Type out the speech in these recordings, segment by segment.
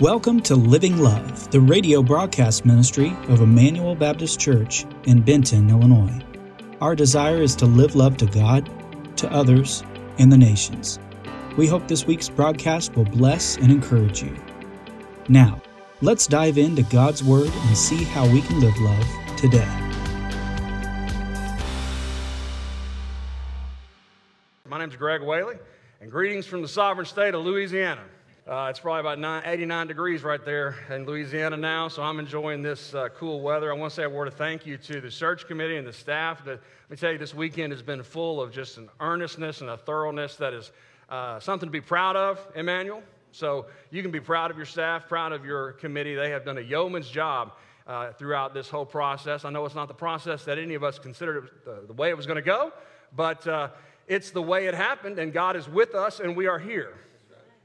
Welcome to Living Love, the radio broadcast ministry of Immanuel Baptist Church in Benton, Illinois. Our desire is to live love to God, to others, and the nations. We hope this week's broadcast will bless and encourage you. Now, let's dive into God's Word and see how we can live love today. My name is Greg Whaley, and greetings from the sovereign state of Louisiana. Uh, it's probably about nine, 89 degrees right there in Louisiana now, so I'm enjoying this uh, cool weather. I want to say a word of thank you to the search committee and the staff. let me tell you, this weekend has been full of just an earnestness and a thoroughness that is uh, something to be proud of, Immanuel. So you can be proud of your staff, proud of your committee. They have done a yeoman's job uh, throughout this whole process. I know it's not the process that any of us considered the, the way it was going to go, but uh, it's the way it happened, and God is with us, and we are here.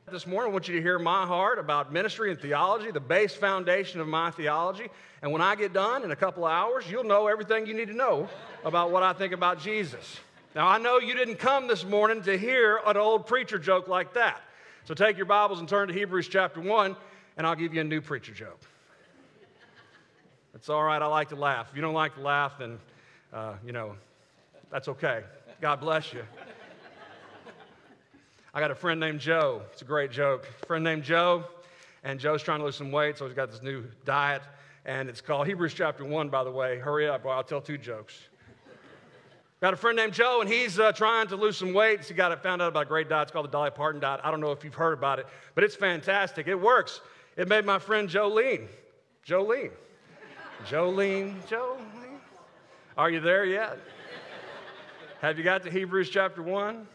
This morning, I want you to hear my heart about ministry and theology, the base foundation of my theology. And when I get done in a couple of hours, you'll know everything you need to know about what I think about Jesus. Now, I know you didn't come this morning to hear an old preacher joke like that. So take your Bibles and turn to Hebrews chapter 1, and I'll give you a new preacher joke. It's all right, I like to laugh. If you don't like to laugh, then, uh, you know, that's okay. God bless you. I got a friend named Joe. It's a great joke. Friend named Joe, and Joe's trying to lose some weight, so he's got this new diet, and it's called Hebrews chapter 1, by the way. Hurry up, I'll tell two jokes. Got a friend named Joe, and he's uh, trying to lose some weight. He got it, found out about a great diet. It's called the Dolly Parton diet. I don't know if you've heard about it, but it's fantastic. It works. It made my friend Joe lean. Joe lean. Joe lean. Are you there yet? Have you got to Hebrews chapter 1?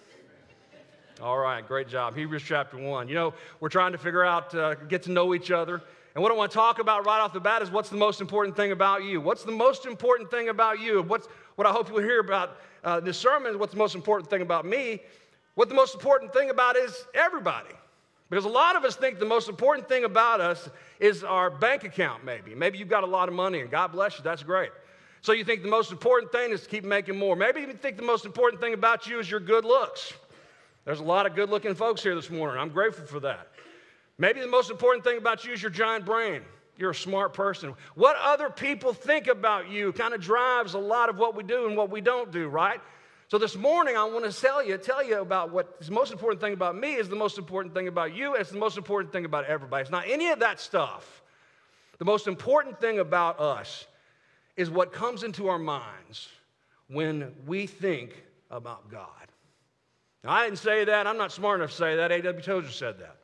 All right, great job. Hebrews chapter 1. You know, we're trying to figure out, uh, get to know each other. And what I want to talk about right off the bat is what's the most important thing about you? What's the most important thing about you? What's, what I hope you'll hear about uh, this sermon is what's the most important thing about me? What the most important thing about is everybody. Because a lot of us think the most important thing about us is our bank account, maybe. Maybe you've got a lot of money and God bless you, that's great. So you think the most important thing is to keep making more. Maybe you think the most important thing about you is your good looks. There's a lot of good looking folks here this morning. I'm grateful for that. Maybe the most important thing about you is your giant brain. You're a smart person. What other people think about you kind of drives a lot of what we do and what we don't do, right? So this morning I want to tell you, tell you about what the most important thing about me is the most important thing about you, it's the most important thing about everybody. It's not any of that stuff. The most important thing about us is what comes into our minds when we think about God. Now, I didn't say that. I'm not smart enough to say that. A.W. Tozer said that.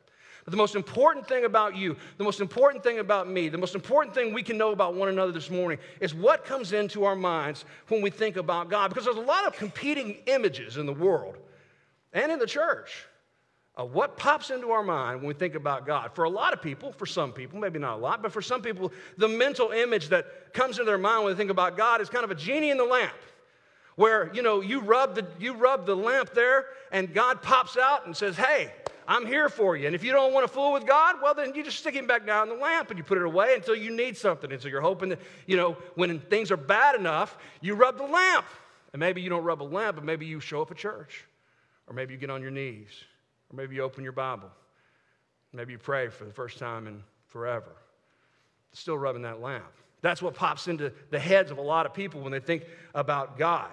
But the most important thing about you, the most important thing about me, the most important thing we can know about one another this morning is what comes into our minds when we think about God. Because there's a lot of competing images in the world and in the church of what pops into our mind when we think about God. For a lot of people, for some people, maybe not a lot, but for some people, the mental image that comes into their mind when they think about God is kind of a genie in the lamp where you know you rub the you rub the lamp there and god pops out and says hey i'm here for you. And if you don't want to fool with god well then you just stick him back down the lamp and you put it away until you need something. And so you're hoping that you know when things are bad enough you rub the lamp. And maybe you don't rub a lamp but maybe you show up at church. Or maybe you get on your knees. Or maybe you open your bible. Maybe you pray for the first time in forever. Still rubbing that lamp. That's what pops into the heads of a lot of people when they think about god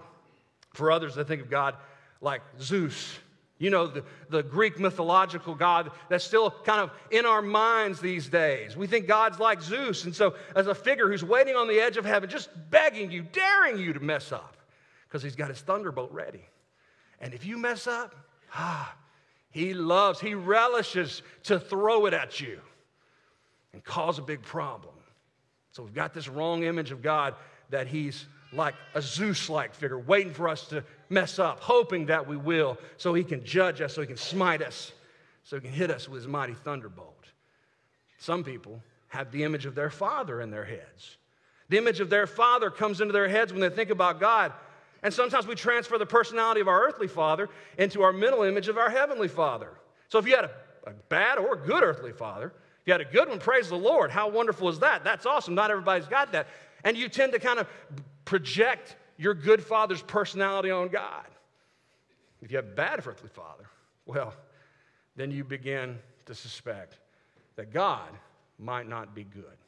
for others, they think of God like Zeus. You know, the, the Greek mythological God that's still kind of in our minds these days. We think God's like Zeus. And so, as a figure who's waiting on the edge of heaven, just begging you, daring you to mess up, because he's got his thunderbolt ready. And if you mess up, ah, he loves, he relishes to throw it at you and cause a big problem. So, we've got this wrong image of God that he's like a Zeus like figure, waiting for us to mess up, hoping that we will, so he can judge us, so he can smite us, so he can hit us with his mighty thunderbolt. Some people have the image of their father in their heads. The image of their father comes into their heads when they think about God. And sometimes we transfer the personality of our earthly father into our mental image of our heavenly father. So if you had a, a bad or good earthly father, if you had a good one, praise the Lord. How wonderful is that? That's awesome. Not everybody's got that. And you tend to kind of project your good father's personality on God. If you have a bad earthly father, well, then you begin to suspect that God might not be good.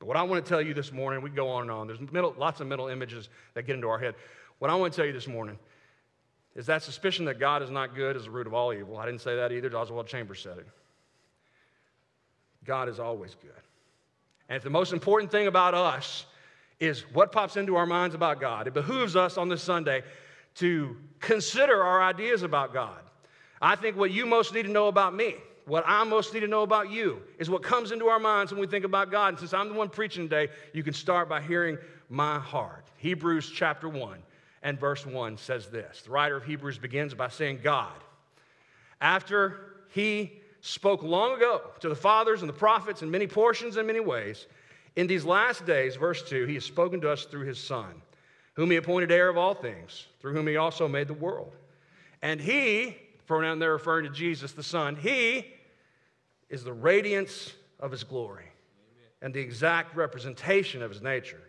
But what I want to tell you this morning, we go on and on. There's middle, lots of mental images that get into our head. What I want to tell you this morning is that suspicion that God is not good is the root of all evil. I didn't say that either. Oswald Chambers said it. God is always good. And if the most important thing about us is what pops into our minds about God, it behooves us on this Sunday to consider our ideas about God. I think what you most need to know about me, what I most need to know about you, is what comes into our minds when we think about God. And since I'm the one preaching today, you can start by hearing my heart. Hebrews chapter 1 and verse 1 says this. The writer of Hebrews begins by saying, God, after he spoke long ago to the fathers and the prophets in many portions and many ways, in these last days, verse 2, he has spoken to us through his Son, whom he appointed heir of all things, through whom he also made the world. And he, pronoun there referring to Jesus the Son, he is the radiance of his glory and the exact representation of his nature.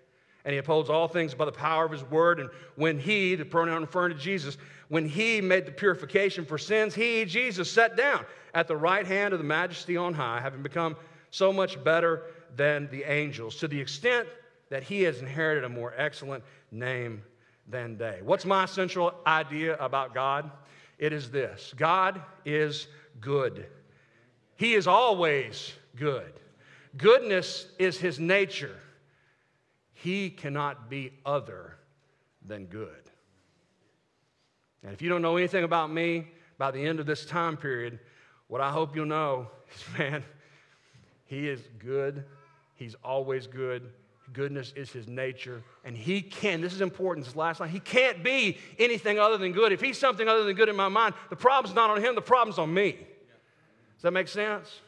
And he upholds all things by the power of his word. And when he, the pronoun referring to Jesus, when he made the purification for sins, he, Jesus, sat down at the right hand of the majesty on high, having become so much better than the angels, to the extent that he has inherited a more excellent name than they. What's my central idea about God? It is this God is good. He is always good. Goodness is his nature. He cannot be other than good. And if you don't know anything about me, by the end of this time period, what I hope you'll know is man, he is good. He's always good. Goodness is his nature. And he can, this is important, this is last line, he can't be anything other than good. If he's something other than good in my mind, the problem's not on him, the problem's on me. Does that make sense?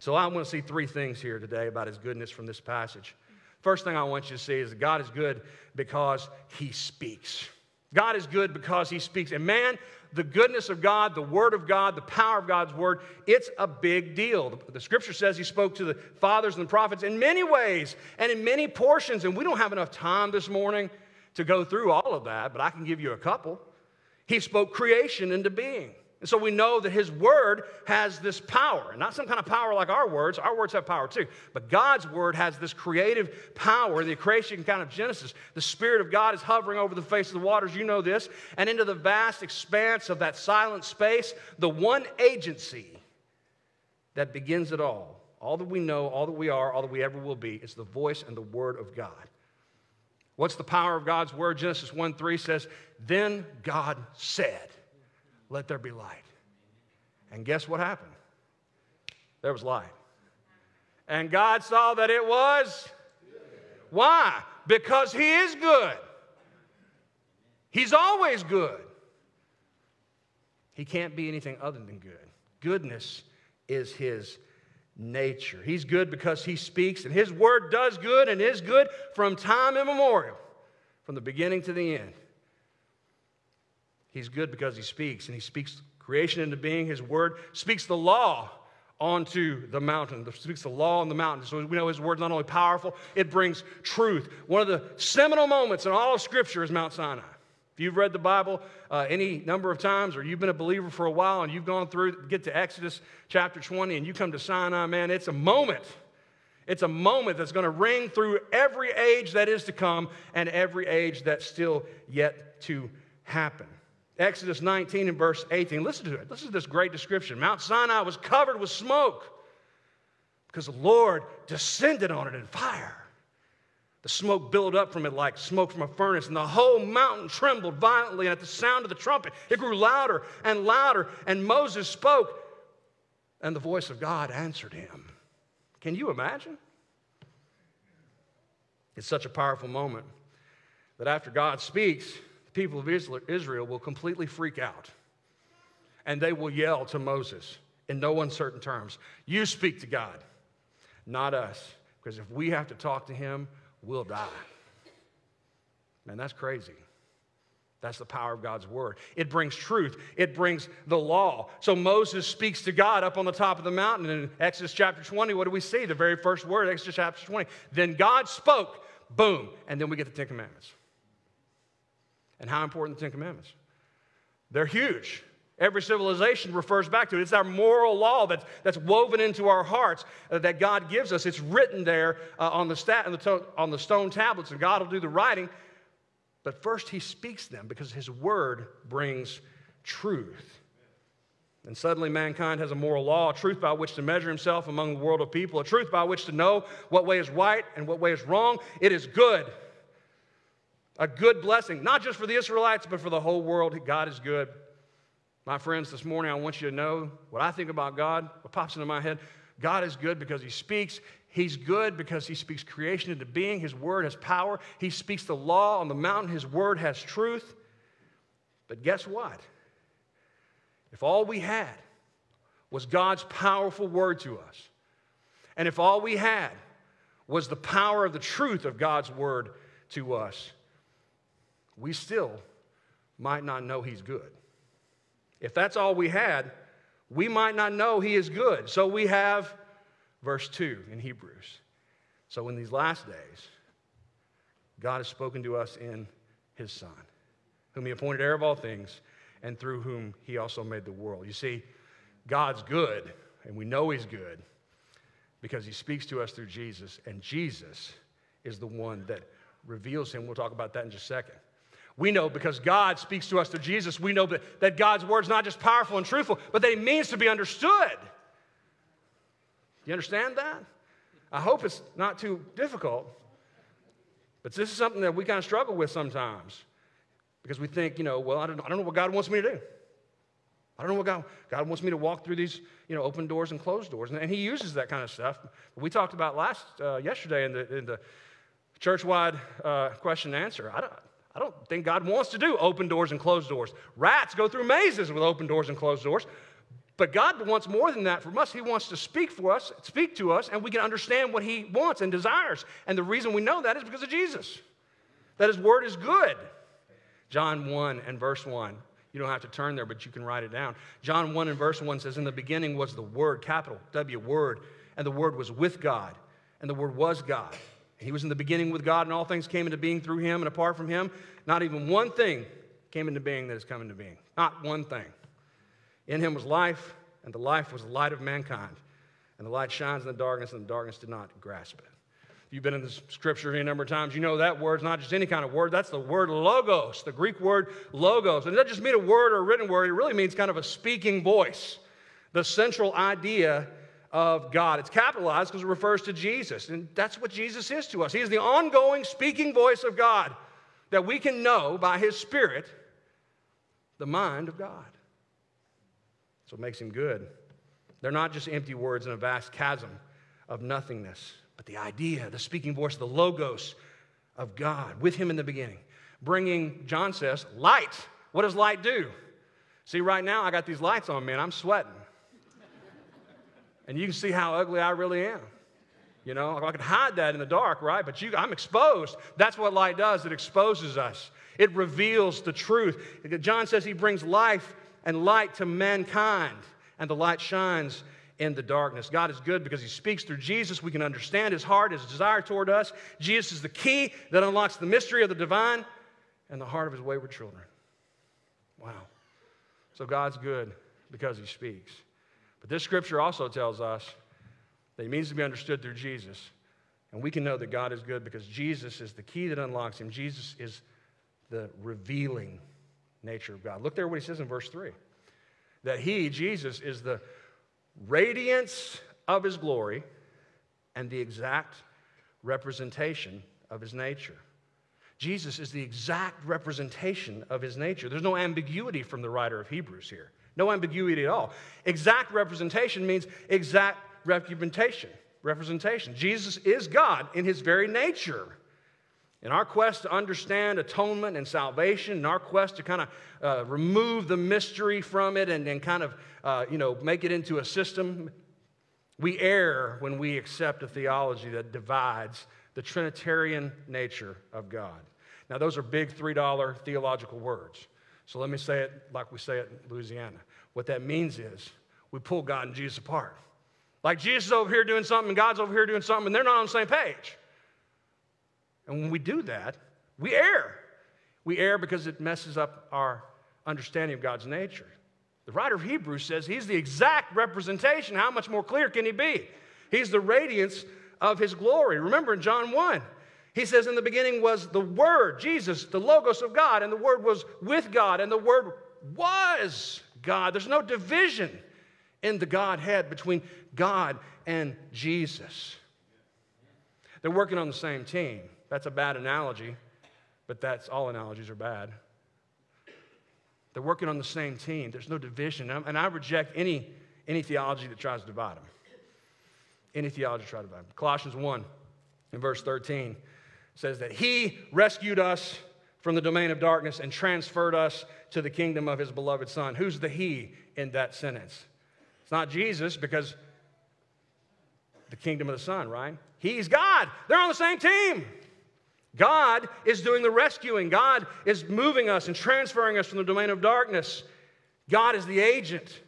So I want to see three things here today about his goodness from this passage. First thing I want you to see is that God is good because he speaks. God is good because he speaks. And man, the goodness of God, the word of God, the power of God's word, it's a big deal. The, the, scripture says he spoke to the fathers and the prophets in many ways and in many portions. And we don't have enough time this morning to go through all of that, but I can give you a couple. He spoke creation into being. And so we know that his word has this power, And not some kind of power like our words. Our words have power too. But God's word has this creative power, the creation kind of Genesis. The Spirit of God is hovering over the face of the waters. You know this. And into the vast expanse of that silent space, the one agency that begins it all, all that we know, all that we are, all that we ever will be, is the voice and the word of God. What's the power of God's word? Genesis 1 3 says, Then God said, let there be light. And guess what happened? There was light. And God saw that it was. Why? Because He is good. He's always good. He can't be anything other than good. Goodness is His nature. He's good because He speaks, and His word does good and is good from time immemorial, from the beginning to the end. He's good because he speaks, and he speaks creation into being. His word speaks the law onto the mountain. It speaks the law on the mountain. So we know his word not only powerful, it brings truth. One of the seminal moments in all of Scripture is Mount Sinai. If you've read the Bible uh, any number of times, or you've been a believer for a while, and you've gone through, get to Exodus chapter 20, and you come to Sinai, man, it's a moment. It's a moment that's going to ring through every age that is to come and every age that's still yet to happen. Exodus 19 and verse 18. Listen to it. Listen to this great description. Mount Sinai was covered with smoke because the Lord descended on it in fire. The smoke billowed up from it like smoke from a furnace, and the whole mountain trembled violently. And at the sound of the trumpet, it grew louder and louder. And Moses spoke, and the voice of God answered him. Can you imagine? It's such a powerful moment that after God speaks, the people of Israel will completely freak out. And they will yell to Moses in no uncertain terms You speak to God, not us. Because if we have to talk to him, we'll die. Man, that's crazy. That's the power of God's word. It brings truth, it brings the law. So Moses speaks to God up on the top of the mountain. In Exodus chapter 20, what do we see? The very first word, Exodus chapter 20. Then God spoke, boom, and then we get the Ten Commandments. And how important the Ten Commandments? They're huge. Every civilization refers back to it. It's our moral law that's, that's woven into our hearts uh, that God gives us. It's written there uh, on, the stat, on, the to- on the stone tablets, and God will do the writing. But first, He speaks them because His word brings truth. And suddenly, mankind has a moral law, a truth by which to measure himself among the world of people, a truth by which to know what way is right and what way is wrong. It is good. A good blessing, not just for the Israelites, but for the whole world. God is good. My friends, this morning I want you to know what I think about God, what pops into my head. God is good because He speaks. He's good because He speaks creation into being. His word has power. He speaks the law on the mountain. His word has truth. But guess what? If all we had was God's powerful word to us, and if all we had was the power of the truth of God's word to us, we still might not know He's good. If that's all we had, we might not know He is good. So we have verse 2 in Hebrews. So in these last days, God has spoken to us in His Son, whom He appointed heir of all things, and through whom He also made the world. You see, God's good, and we know He's good because He speaks to us through Jesus, and Jesus is the one that reveals Him. We'll talk about that in just a second. We know because God speaks to us through Jesus, we know that, that God's word is not just powerful and truthful, but that He means to be understood. Do you understand that? I hope it's not too difficult. But this is something that we kind of struggle with sometimes because we think, you know, well, I don't, I don't know what God wants me to do. I don't know what God, God wants me to walk through these, you know, open doors and closed doors. And, and He uses that kind of stuff. We talked about last, uh, yesterday in the, in the church-wide uh, question and answer. I don't, I don't think God wants to do open doors and closed doors. Rats go through mazes with open doors and closed doors. But God wants more than that from us. He wants to speak for us, speak to us, and we can understand what He wants and desires. And the reason we know that is because of Jesus. That His Word is good. John 1 and verse 1. You don't have to turn there, but you can write it down. John 1 and verse 1 says, In the beginning was the Word, capital W, Word, and the Word was with God, and the Word was God. He was in the beginning with God, and all things came into being through him, and apart from him, not even one thing came into being that has come into being. Not one thing. In him was life, and the life was the light of mankind. And the light shines in the darkness, and the darkness did not grasp it. If you've been in the scripture a number of times, you know that word's not just any kind of word. That's the word logos, the Greek word logos. And it doesn't just mean a word or a written word, it really means kind of a speaking voice. The central idea of God. It's capitalized because it refers to Jesus. And that's what Jesus is to us. He is the ongoing speaking voice of God that we can know by His Spirit the mind of God. That's what makes Him good. They're not just empty words in a vast chasm of nothingness, but the idea, the speaking voice, the logos of God with Him in the beginning. Bringing, John says, light. What does light do? See, right now I got these lights on man. I'm sweating. And you can see how ugly I really am. You know, I can hide that in the dark, right? But you, I'm exposed. That's what light does. It exposes us. It reveals the truth. John says he brings life and light to mankind, and the light shines in the darkness. God is good because he speaks through Jesus. We can understand his heart, his desire toward us. Jesus is the key that unlocks the mystery of the divine and the heart of his wayward children. Wow. So God's good because he speaks. But this scripture also tells us that he means to be understood through Jesus. And we can know that God is good because Jesus is the key that unlocks him. Jesus is the revealing nature of God. Look there what he says in verse 3 that he, Jesus, is the radiance of his glory and the exact representation of his nature. Jesus is the exact representation of his nature. There's no ambiguity from the writer of Hebrews here. No ambiguity at all. Exact representation means exact representation. Representation. Jesus is God in his very nature. In our quest to understand atonement and salvation, in our quest to kind of uh, remove the mystery from it and, and kind of, uh, you know, make it into a system, we err when we accept a theology that divides the Trinitarian nature of God. Now, those are big $3 theological words. So let me say it like we say it in Louisiana. What that means is we pull God and Jesus apart. Like Jesus is over here doing something and God's over here doing something, and they're not on the same page. And when we do that, we err. We err because it messes up our understanding of God's nature. The writer of Hebrews says he's the exact representation. How much more clear can he be? He's the radiance of his glory. Remember in John 1, he says, In the beginning was the Word, Jesus, the Logos of God, and the Word was with God, and the Word was God. There's no division in the Godhead between God and Jesus. They're working on the same team. That's a bad analogy, but that's all analogies are bad. They're working on the same team. There's no division. And I reject any, any theology that tries to divide them. Any theology tries to divide them. Colossians 1 in verse 13 says that He rescued us from the domain of darkness and transferred us to the kingdom of His beloved Son. Who's the He in that sentence? It's not Jesus because the kingdom of the Son, right? He's God. They're on the same team. God is doing the rescuing. God is moving us and transferring us from the domain of darkness. God is the agent,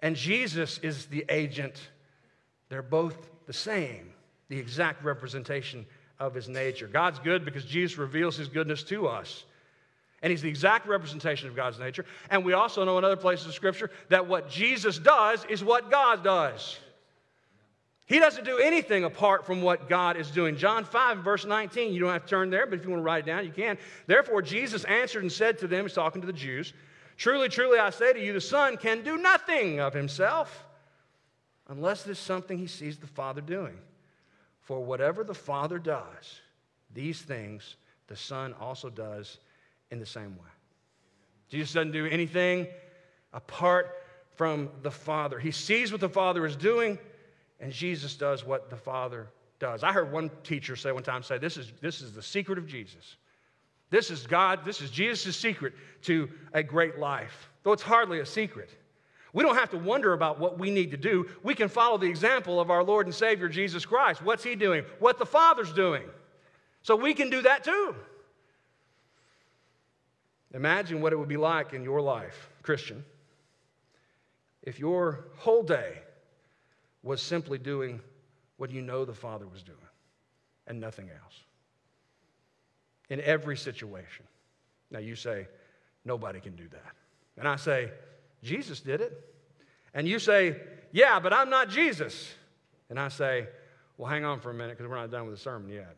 and Jesus is the agent. They're both the same, the exact representation of his nature. God's good because Jesus reveals his goodness to us. And he's the exact representation of God's nature. And we also know in other places of Scripture that what Jesus does is what God does. He doesn't do anything apart from what God is doing. John 5, verse 19, you don't have to turn there, but if you want to write it down, you can. Therefore, Jesus answered and said to them, he's talking to the Jews, Truly, truly, I say to you, the Son can do nothing of himself unless there's something he sees the Father doing. For whatever the Father does, these things the Son also does in the same way. Jesus doesn't do anything apart from the Father. He sees what the Father is doing and Jesus does what the Father does. I heard one teacher say one time say, This is, this is the secret of Jesus. This is God, this is Jesus' secret to a great life, though it's hardly a secret. We don't have to wonder about what we need to do. We can follow the example of our Lord and Savior Jesus Christ. What's He doing? What the Father's doing. So we can do that too. Imagine what it would be like in your life, Christian, if your whole day was simply doing what you know the Father was doing and nothing else. In every situation. Now you say, nobody can do that. And I say, Jesus did it. And you say, yeah, but I'm not Jesus. And I say, well, hang on for a minute because we're not done with the sermon yet.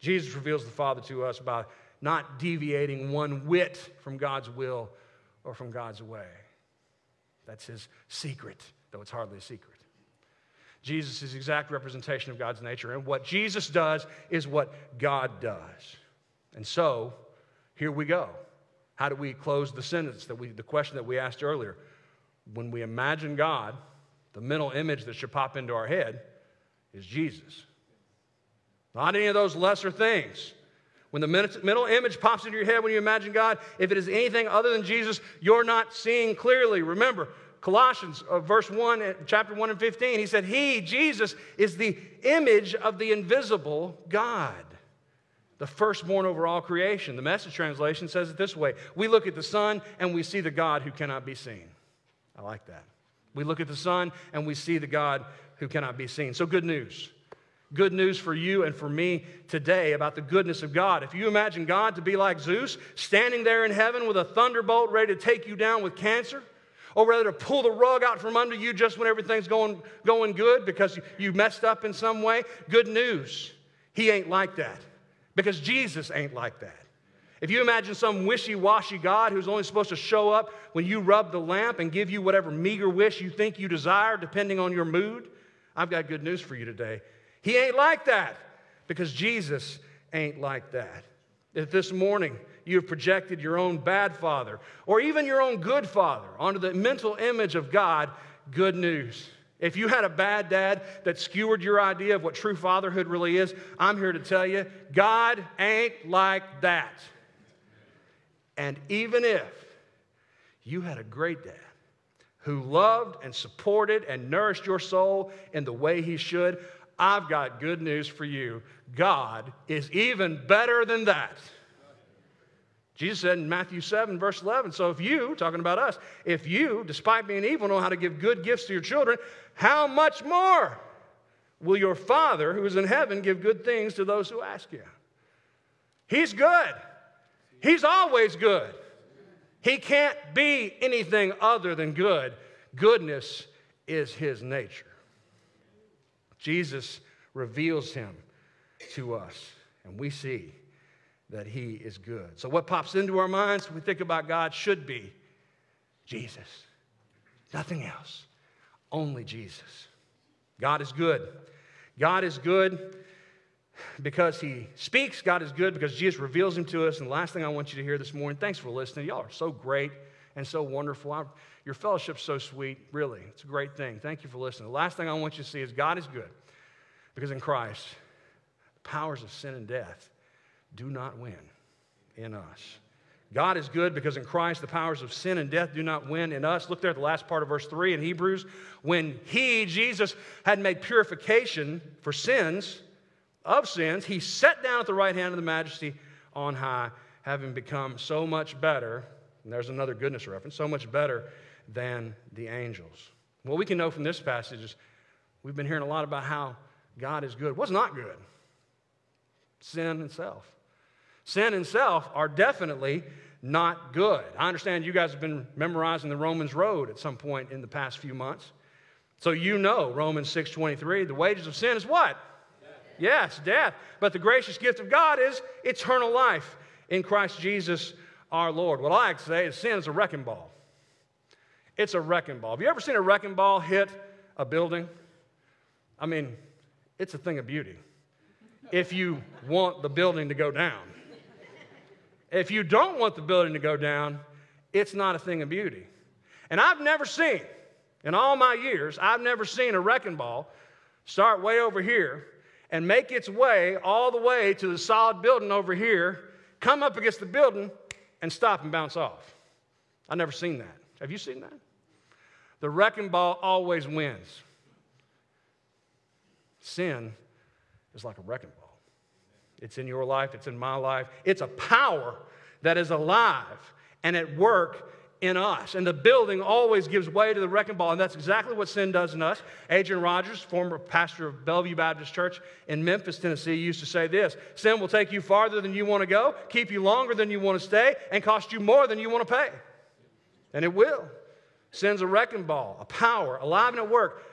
Jesus reveals the Father to us by not deviating one whit from God's will or from God's way. That's his secret though it's hardly a secret. Jesus is exact representation of God's nature, and what Jesus does is what God does. And so, here we go. How do we close the sentence that we, the question that we asked earlier? When we imagine God, the mental image that should pop into our head is Jesus. Not any of those lesser things. When the mental image pops into your head when you imagine God, if it is anything other than Jesus, you're not seeing clearly. Remember, Colossians, uh, verse 1, uh, chapter 1 and 15, he said, He, Jesus, is the image of the invisible God, the firstborn over all creation. The message translation says it this way We look at the son and we see the God who cannot be seen. I like that. We look at the son and we see the God who cannot be seen. So, good news. Good news for you and for me today about the goodness of God. If you imagine God to be like Zeus, standing there in heaven with a thunderbolt ready to take you down with cancer, or rather to pull the rug out from under you just when everything's going, going good because you messed up in some way. Good news. He ain't like that because Jesus ain't like that. If you imagine some wishy washy God who's only supposed to show up when you rub the lamp and give you whatever meager wish you think you desire, depending on your mood, I've got good news for you today. He ain't like that because Jesus ain't like that. If this morning you have projected your own bad father or even your own good father onto the mental image of God, good news. If you had a bad dad that skewered your idea of what true fatherhood really is, I'm here to tell you God ain't like that. And even if you had a great dad who loved and supported and nourished your soul in the way he should, I've got good news for you. God is even better than that. Jesus said in Matthew 7, verse 11, so if you, talking about us, if you, despite being evil, know how to give good gifts to your children, how much more will your Father who is in heaven give good things to those who ask you? He's good. He's always good. He can't be anything other than good. Goodness is his nature. Jesus reveals him to us, and we see that he is good. So, what pops into our minds when we think about God should be Jesus. Nothing else, only Jesus. God is good. God is good because he speaks. God is good because Jesus reveals him to us. And the last thing I want you to hear this morning, thanks for listening. Y'all are so great and so wonderful. I, your fellowship's so sweet, really. It's a great thing. Thank you for listening. The last thing I want you to see is God is good because in Christ, the powers of sin and death do not win in us. God is good because in Christ the powers of sin and death do not win in us. Look there at the last part of verse 3 in Hebrews. When He, Jesus, had made purification for sins, of sins, He sat down at the right hand of the majesty on high, having become so much better. And there's another goodness reference so much better than the angels. What we can know from this passage is we've been hearing a lot about how God is good. What's not good? Sin and self. Sin and self are definitely not good. I understand you guys have been memorizing the Romans road at some point in the past few months. So you know Romans 6:23, the wages of sin is what? Yes, death. But the gracious gift of God is eternal life in Christ Jesus our Lord. What I like to say is sin is a wrecking ball. It's a wrecking ball. Have you ever seen a wrecking ball hit a building? I mean, it's a thing of beauty. If you want the building to go down. If you don't want the building to go down, it's not a thing of beauty. And I've never seen, in all my years, I've never seen a wrecking ball start way over here and make its way all the way to the solid building over here, come up against the building, and stop and bounce off. I've never seen that. Have you seen that? The wrecking ball always wins. Sin is like a wrecking ball. It's in your life, it's in my life. It's a power that is alive and at work in us. And the building always gives way to the wrecking ball. And that's exactly what sin does in us. Adrian Rogers, former pastor of Bellevue Baptist Church in Memphis, Tennessee, used to say this Sin will take you farther than you want to go, keep you longer than you want to stay, and cost you more than you want to pay. And it will. Sin's a wrecking ball, a power, alive and at work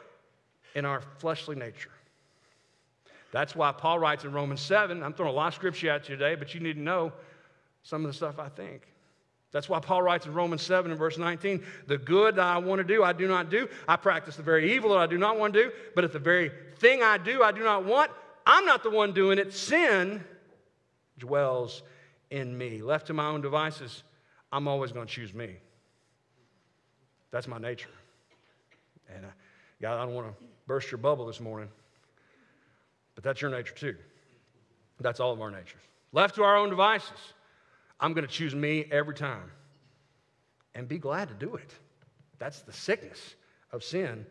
in our fleshly nature. That's why Paul writes in Romans 7. I'm throwing a lot of scripture at you today, but you need to know some of the stuff I think. That's why Paul writes in Romans 7 and verse 19 The good that I want to do, I do not do. I practice the very evil that I do not want to do. But if the very thing I do, I do not want, I'm not the one doing it. Sin dwells in me. Left to my own devices, I'm always going to choose me. That's my nature. And uh, God, I don't want to burst your bubble this morning. But that's your nature too. That's all of our natures. Left to our own devices, I'm going to choose me every time and be glad to do it. That's the sickness of sin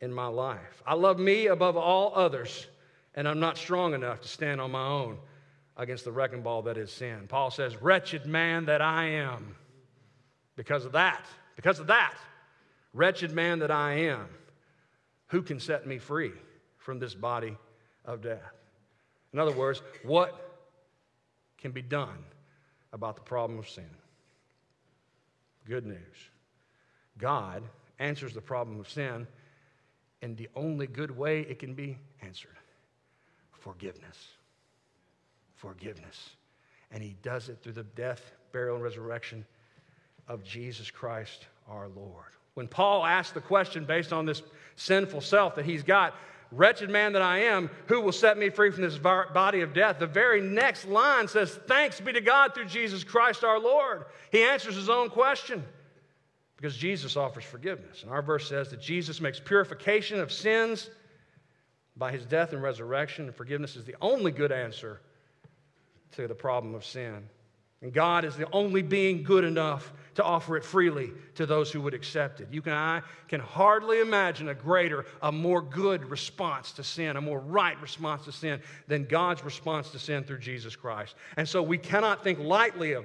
in my life. I love me above all others, and I'm not strong enough to stand on my own against the wrecking ball that is sin. Paul says, Wretched man that I am. Because of that, because of that, wretched man that I am, who can set me free from this body of death. In other words, what can be done about the problem of sin? Good news. God answers the problem of sin in the only good way it can be answered forgiveness. Forgiveness. And He does it through the death, burial, and resurrection of Jesus Christ our Lord. When Paul asked the question based on this sinful self that he's got, Wretched man that I am, who will set me free from this body of death? The very next line says, Thanks be to God through Jesus Christ our Lord. He answers his own question because Jesus offers forgiveness. And our verse says that Jesus makes purification of sins by his death and resurrection. And forgiveness is the only good answer to the problem of sin. And God is the only being good enough to offer it freely to those who would accept it. You and I can hardly imagine a greater, a more good response to sin, a more right response to sin than God's response to sin through Jesus Christ. And so we cannot think lightly of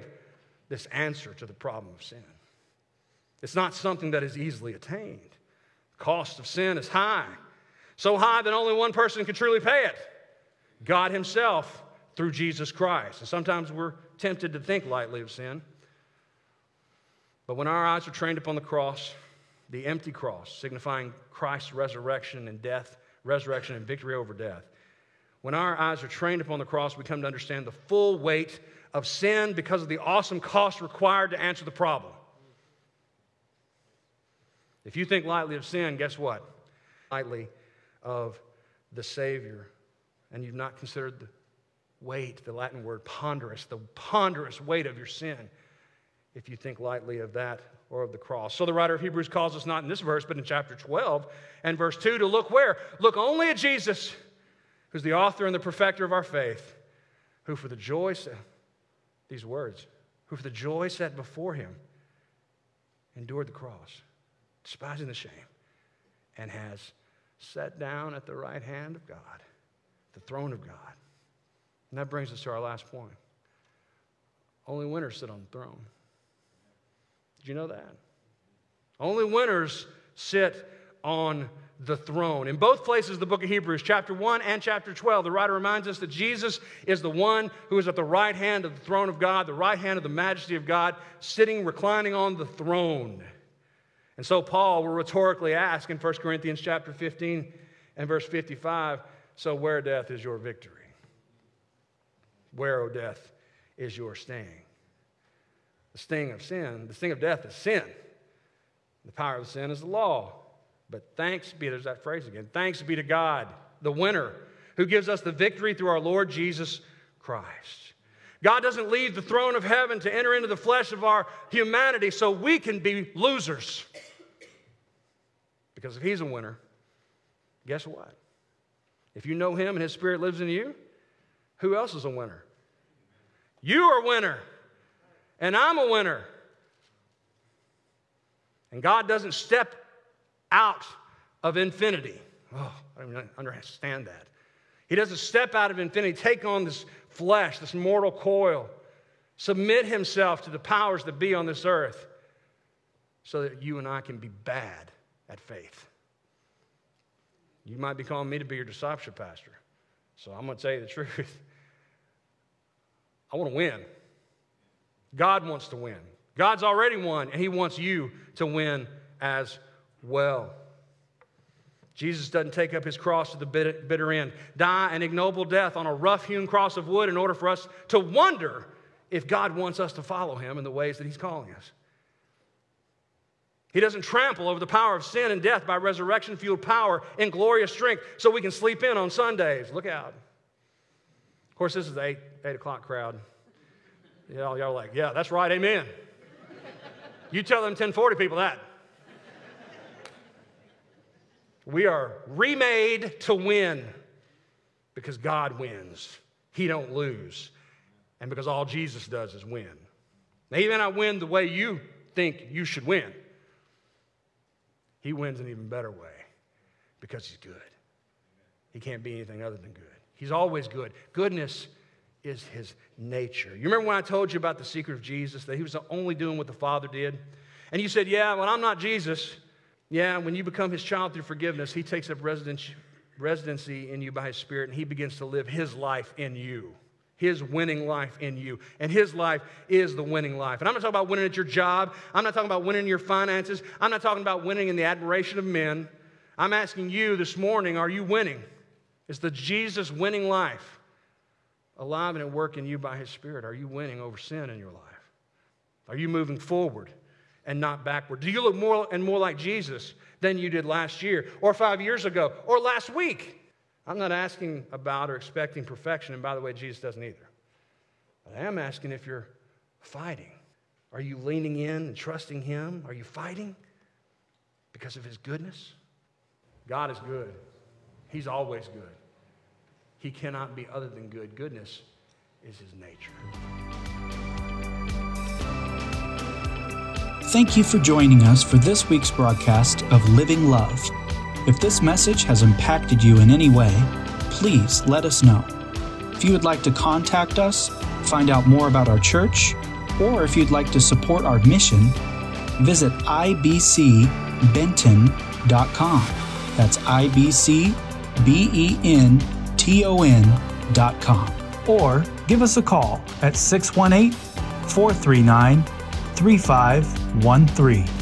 this answer to the problem of sin. It's not something that is easily attained. The cost of sin is high, so high that only one person can truly pay it God Himself through Jesus Christ. And sometimes we're tempted to think lightly of sin. But when our eyes are trained upon the cross, the empty cross, signifying Christ's resurrection and death, resurrection and victory over death, when our eyes are trained upon the cross, we come to understand the full weight of sin because of the awesome cost required to answer the problem. If you think lightly of sin, guess what? Lightly of the Savior. And you've not considered the weight, the Latin word ponderous, the ponderous weight of your sin, if you think lightly of that or of the cross. So the writer of Hebrews calls us not in this verse, but in chapter 12 and verse 2 to look where? Look only at Jesus, who's the author and the perfecter of our faith, who for the joy set, these words, who for the joy set before him endured the cross, despising the shame, and has sat down at the right hand of God, the throne of God. And that brings us to our last point. Only winners sit on the throne. Did you know that? Only winners sit on the throne. In both places, the book of Hebrews, chapter 1 and chapter 12, the writer reminds us that Jesus is the one who is at the right hand of the throne of God, the right hand of the majesty of God, sitting, reclining on the throne. And so Paul will rhetorically ask in 1 Corinthians chapter 15 and verse 55 So where, death, is your victory? Where, O death, is your sting? The sting of sin, the sting of death is sin. The power of sin is the law. But thanks be, there's that phrase again, thanks be to God, the winner, who gives us the victory through our Lord Jesus Christ. God doesn't leave the throne of heaven to enter into the flesh of our humanity so we can be losers. Because if He's a winner, guess what? If you know Him and His Spirit lives in you, who else is a winner? You are a winner, and I'm a winner. And God doesn't step out of infinity. Oh, I don't understand that. He doesn't step out of infinity, take on this flesh, this mortal coil, submit himself to the powers that be on this earth so that you and I can be bad at faith. You might be calling me to be your discipleship pastor. So I'm going to tell you the truth. I want to win. God wants to win. God's already won, and He wants you to win as well. Jesus doesn't take up his cross to the bitter end, die an ignoble death on a rough hewn cross of wood in order for us to wonder if God wants us to follow him in the ways that he's calling us. He doesn't trample over the power of sin and death by resurrection fueled power and glorious strength so we can sleep in on Sundays. Look out. Of course, this is the 8, 8 o'clock crowd. Y'all, y'all like, yeah, that's right, amen. you tell them 1040 people that. We are remade to win because God wins. He don't lose. And because all Jesus does is win. Now, he may not win the way you think you should win. He wins an even better way because he's good. He can't be anything other than good. He's always good. Goodness is his nature. You remember when I told you about the secret of Jesus, that he was only doing what the Father did? And you said, Yeah, well, I'm not Jesus. Yeah, when you become his child through forgiveness, he takes up residency in you by his spirit and he begins to live his life in you. His winning life in you. And his life is the winning life. And I'm not talking about winning at your job. I'm not talking about winning in your finances. I'm not talking about winning in the admiration of men. I'm asking you this morning are you winning? Is the Jesus winning life alive and at work in you by his spirit? Are you winning over sin in your life? Are you moving forward? and not backward? Do you look more and more like Jesus than you did last year or five years ago or last week? I'm not asking about or expecting perfection, and by the way, Jesus doesn't either. But I am asking if you're fighting. Are you leaning in and trusting Him? Are you fighting because of His goodness? God is good, He's always good. He cannot be other than good. Goodness is His nature. Thank you for joining us for this week's broadcast of Living Love. If this message has impacted you in any way, please let us know. If you would like to contact us, find out more about our church, or if you'd like to support our mission, visit ibcbenton.com. That's ibcbenton.com. Or give us a call at 618 439 3513.